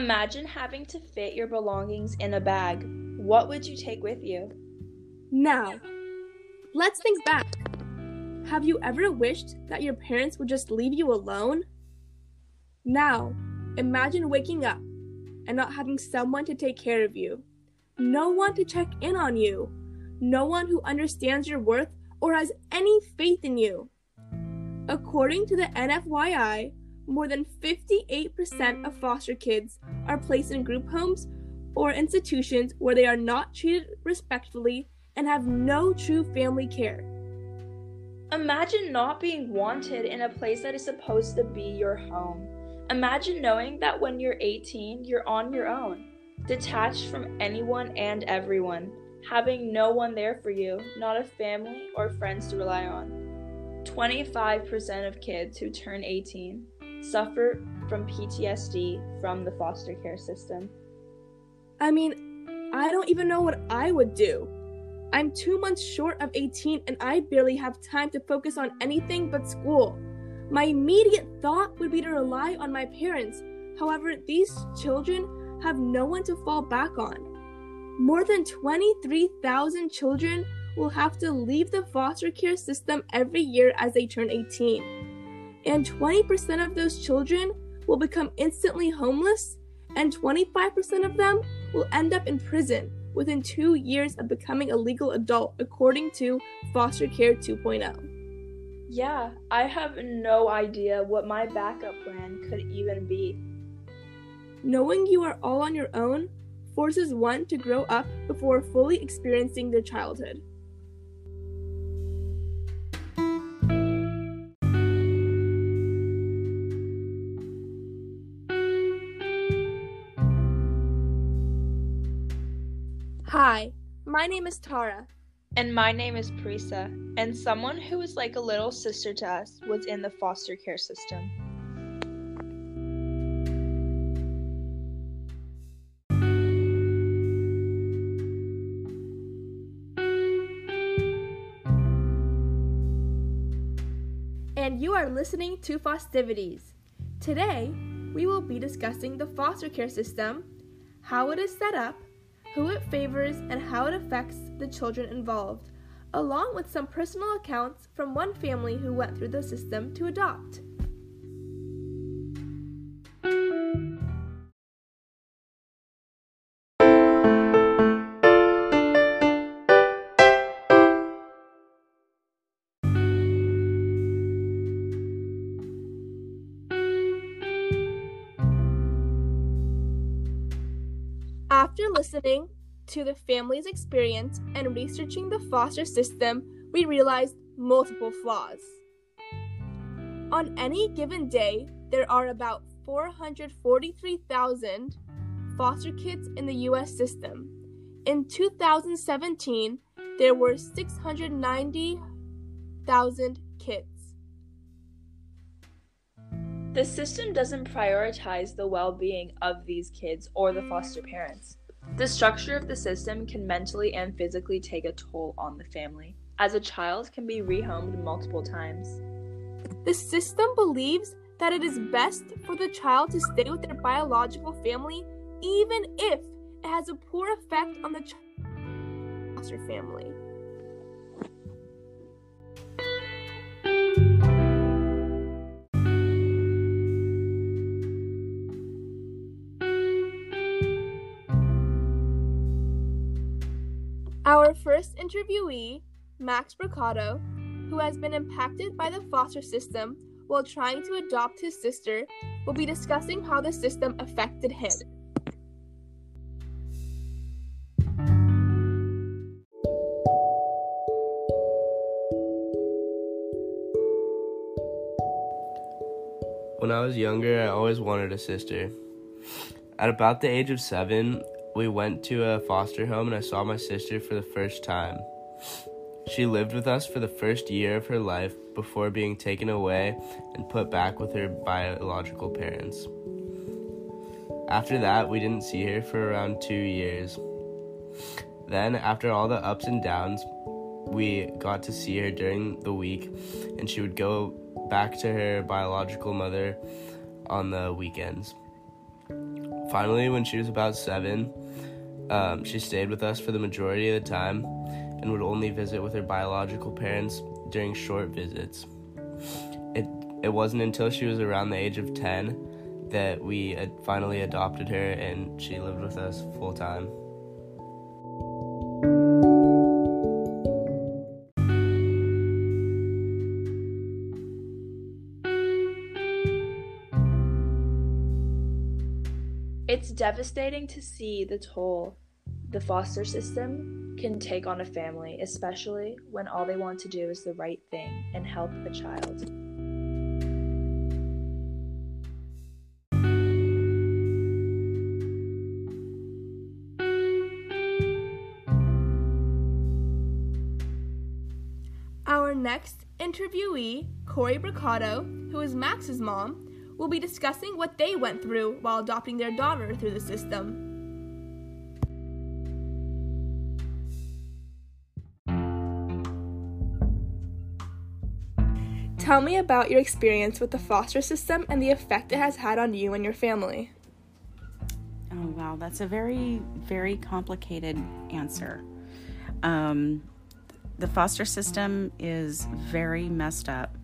Imagine having to fit your belongings in a bag. What would you take with you? Now, let's think back. Have you ever wished that your parents would just leave you alone? Now, imagine waking up and not having someone to take care of you, no one to check in on you, no one who understands your worth or has any faith in you. According to the NFYI, more than 58% of foster kids are placed in group homes or institutions where they are not treated respectfully and have no true family care. Imagine not being wanted in a place that is supposed to be your home. Imagine knowing that when you're 18, you're on your own, detached from anyone and everyone, having no one there for you, not a family or friends to rely on. 25% of kids who turn 18 suffer from PTSD from the foster care system. I mean, I don't even know what I would do. I'm two months short of 18 and I barely have time to focus on anything but school. My immediate thought would be to rely on my parents. However, these children have no one to fall back on. More than 23,000 children will have to leave the foster care system every year as they turn 18. And 20% of those children will become instantly homeless, and 25% of them will end up in prison within two years of becoming a legal adult, according to Foster Care 2.0. Yeah, I have no idea what my backup plan could even be. Knowing you are all on your own forces one to grow up before fully experiencing their childhood. My name is Tara. And my name is Prisa, and someone who is like a little sister to us was in the foster care system. And you are listening to Festivities. Today, we will be discussing the foster care system, how it is set up, who it favors, and how it affects the children involved, along with some personal accounts from one family who went through the system to adopt. After listening to the family's experience and researching the foster system, we realized multiple flaws. On any given day, there are about 443,000 foster kids in the US system. In 2017, there were 690,000 kids. The system doesn't prioritize the well being of these kids or the foster parents. The structure of the system can mentally and physically take a toll on the family, as a child can be rehomed multiple times. The system believes that it is best for the child to stay with their biological family even if it has a poor effect on the foster family. First interviewee, Max Bricado, who has been impacted by the foster system while trying to adopt his sister, will be discussing how the system affected him. When I was younger, I always wanted a sister. At about the age of seven, we went to a foster home and I saw my sister for the first time. She lived with us for the first year of her life before being taken away and put back with her biological parents. After that, we didn't see her for around two years. Then, after all the ups and downs, we got to see her during the week, and she would go back to her biological mother on the weekends. Finally, when she was about seven, um, she stayed with us for the majority of the time and would only visit with her biological parents during short visits. It, it wasn't until she was around the age of 10 that we finally adopted her and she lived with us full time. Devastating to see the toll the foster system can take on a family, especially when all they want to do is the right thing and help a child. Our next interviewee, Corey Bricado, who is Max's mom, will be discussing what they went through while adopting their daughter through the system. Tell me about your experience with the foster system and the effect it has had on you and your family. Oh, wow. That's a very, very complicated answer. Um, the foster system is very messed up.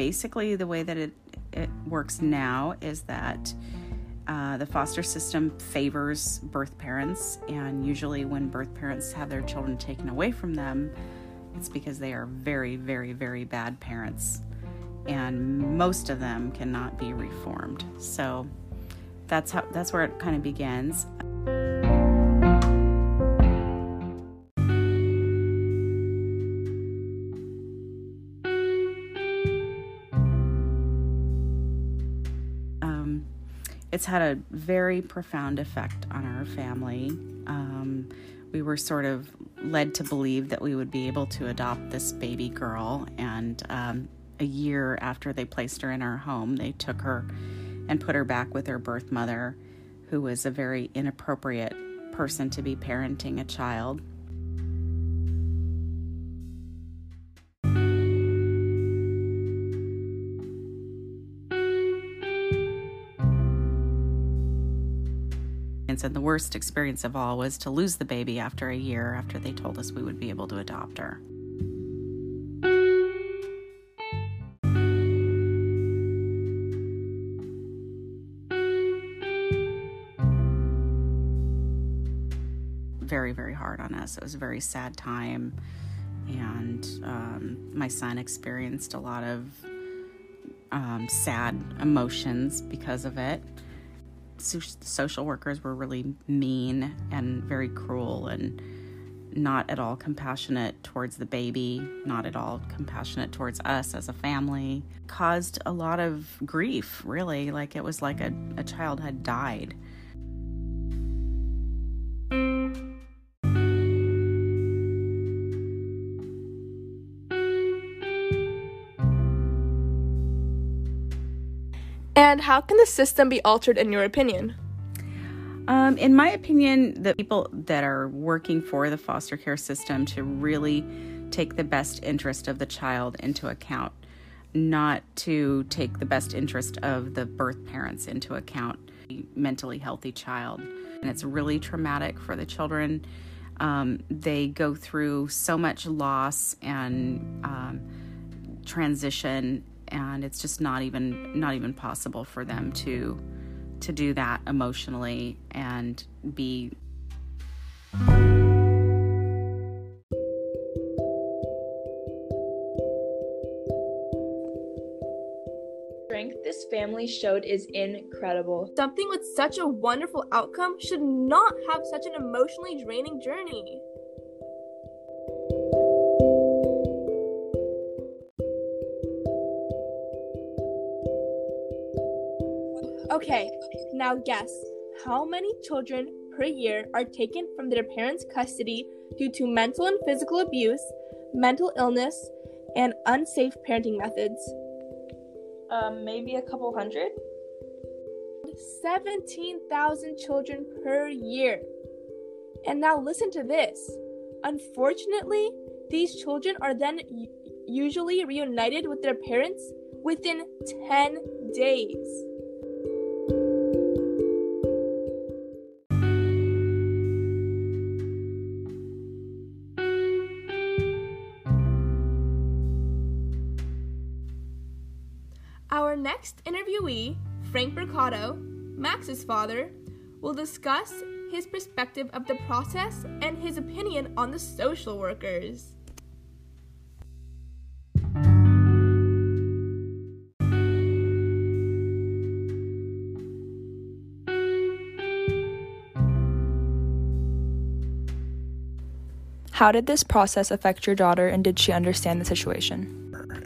Basically, the way that it, it works now is that uh, the foster system favors birth parents, and usually, when birth parents have their children taken away from them, it's because they are very, very, very bad parents, and most of them cannot be reformed. So that's how that's where it kind of begins. It's had a very profound effect on our family. Um, we were sort of led to believe that we would be able to adopt this baby girl. And um, a year after they placed her in our home, they took her and put her back with her birth mother, who was a very inappropriate person to be parenting a child. And the worst experience of all was to lose the baby after a year after they told us we would be able to adopt her. Very, very hard on us. It was a very sad time. And um, my son experienced a lot of um, sad emotions because of it social workers were really mean and very cruel and not at all compassionate towards the baby, not at all compassionate towards us as a family. Caused a lot of grief, really. Like it was like a, a child had died. And how can the system be altered in your opinion? Um, in my opinion, the people that are working for the foster care system to really take the best interest of the child into account, not to take the best interest of the birth parents into account, mentally healthy child. And it's really traumatic for the children. Um, they go through so much loss and um, transition and it's just not even not even possible for them to to do that emotionally and be strength this family showed is incredible. Something with such a wonderful outcome should not have such an emotionally draining journey. Okay, now guess how many children per year are taken from their parents' custody due to mental and physical abuse, mental illness, and unsafe parenting methods? Um, maybe a couple hundred? 17,000 children per year. And now listen to this. Unfortunately, these children are then usually reunited with their parents within 10 days. Next Frank Mercado, Max's father, will discuss his perspective of the process and his opinion on the social workers. How did this process affect your daughter and did she understand the situation?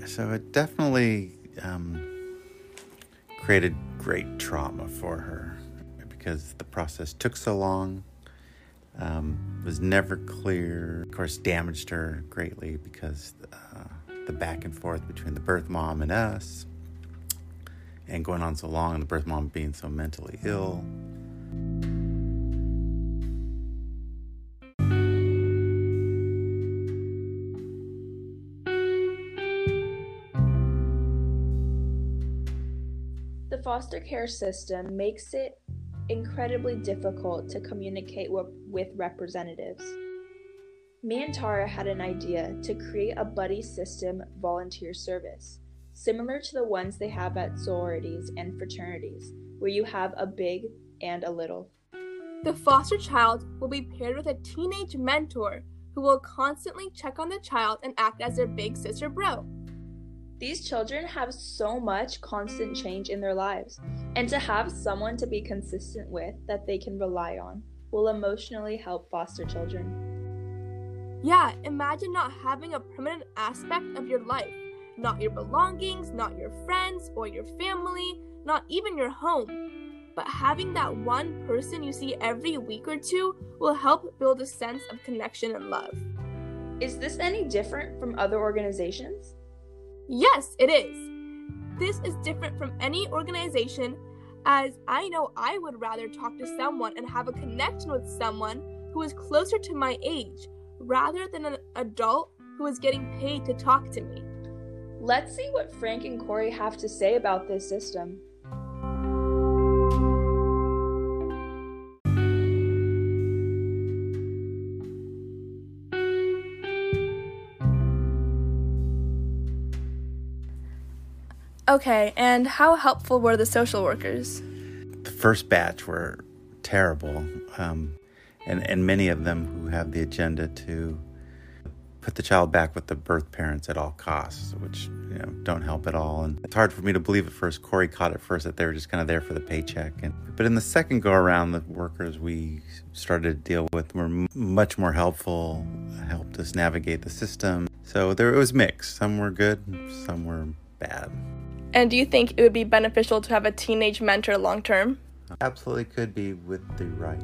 So it definitely um, created great trauma for her because the process took so long, um, was never clear. Of course, damaged her greatly because uh, the back and forth between the birth mom and us, and going on so long, and the birth mom being so mentally ill. Foster care system makes it incredibly difficult to communicate with, representatives. Me and Tara had an idea to create a buddy system volunteer service, similar to the ones they have at sororities and fraternities, where you have a big and a little. The foster child will be paired with a teenage mentor who will constantly check on the child and act as their big sister bro. These children have so much constant change in their lives, and to have someone to be consistent with that they can rely on will emotionally help foster children. Yeah, imagine not having a permanent aspect of your life. Not your belongings, not your friends or your family, not even your home. But having that one person you see every week or two will help build a sense of connection and love. Is this any different from other organizations? Yes, it is. This is different from any organization, as I know I would rather talk to someone and have a connection with someone who is closer to my age rather than an adult who is getting paid to talk to me. Let's see what Frank and Corey have to say about this system. Okay, and how helpful were the social workers? The first batch were terrible, um, and, and many of them who have the agenda to put the child back with the birth parents at all costs, which you know don't help at all. And it's hard for me to believe at first. Corey caught it first that they were just kind of there for the paycheck. And but in the second go around, the workers we started to deal with were m- much more helpful, helped us navigate the system. So there it was mixed. Some were good, some were bad. And do you think it would be beneficial to have a teenage mentor long term? Absolutely could be with the right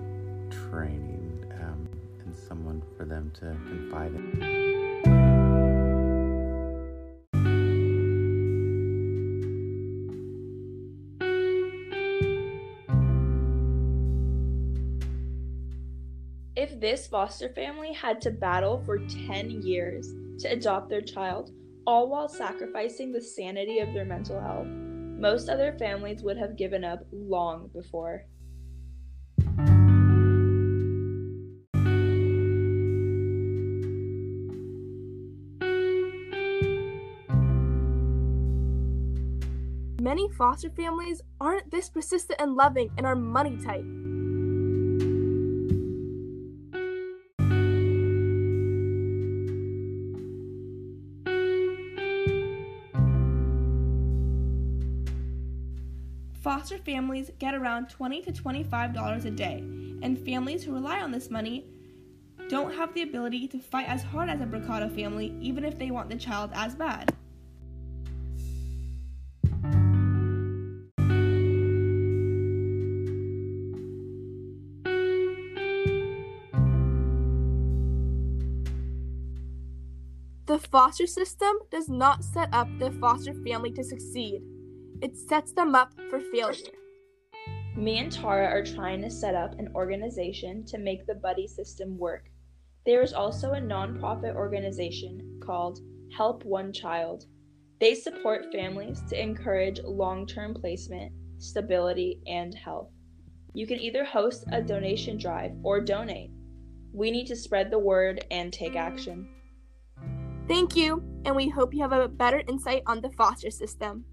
training um, and someone for them to confide in. If this foster family had to battle for 10 years to adopt their child, all while sacrificing the sanity of their mental health, most other families would have given up long before. Many foster families aren't this persistent and loving and are money tight. Foster families get around 20 to $25 a day, and families who rely on this money don't have the ability to fight as hard as a Mercado family, even if they want the child as bad. The foster system does not set up the foster family to succeed. It sets them up for failure. Me and Tara are trying to set up an organization to make the buddy system work. There is also a nonprofit organization called Help One Child. They support families to encourage long term placement, stability, and health. You can either host a donation drive or donate. We need to spread the word and take action. Thank you, and we hope you have a better insight on the foster system.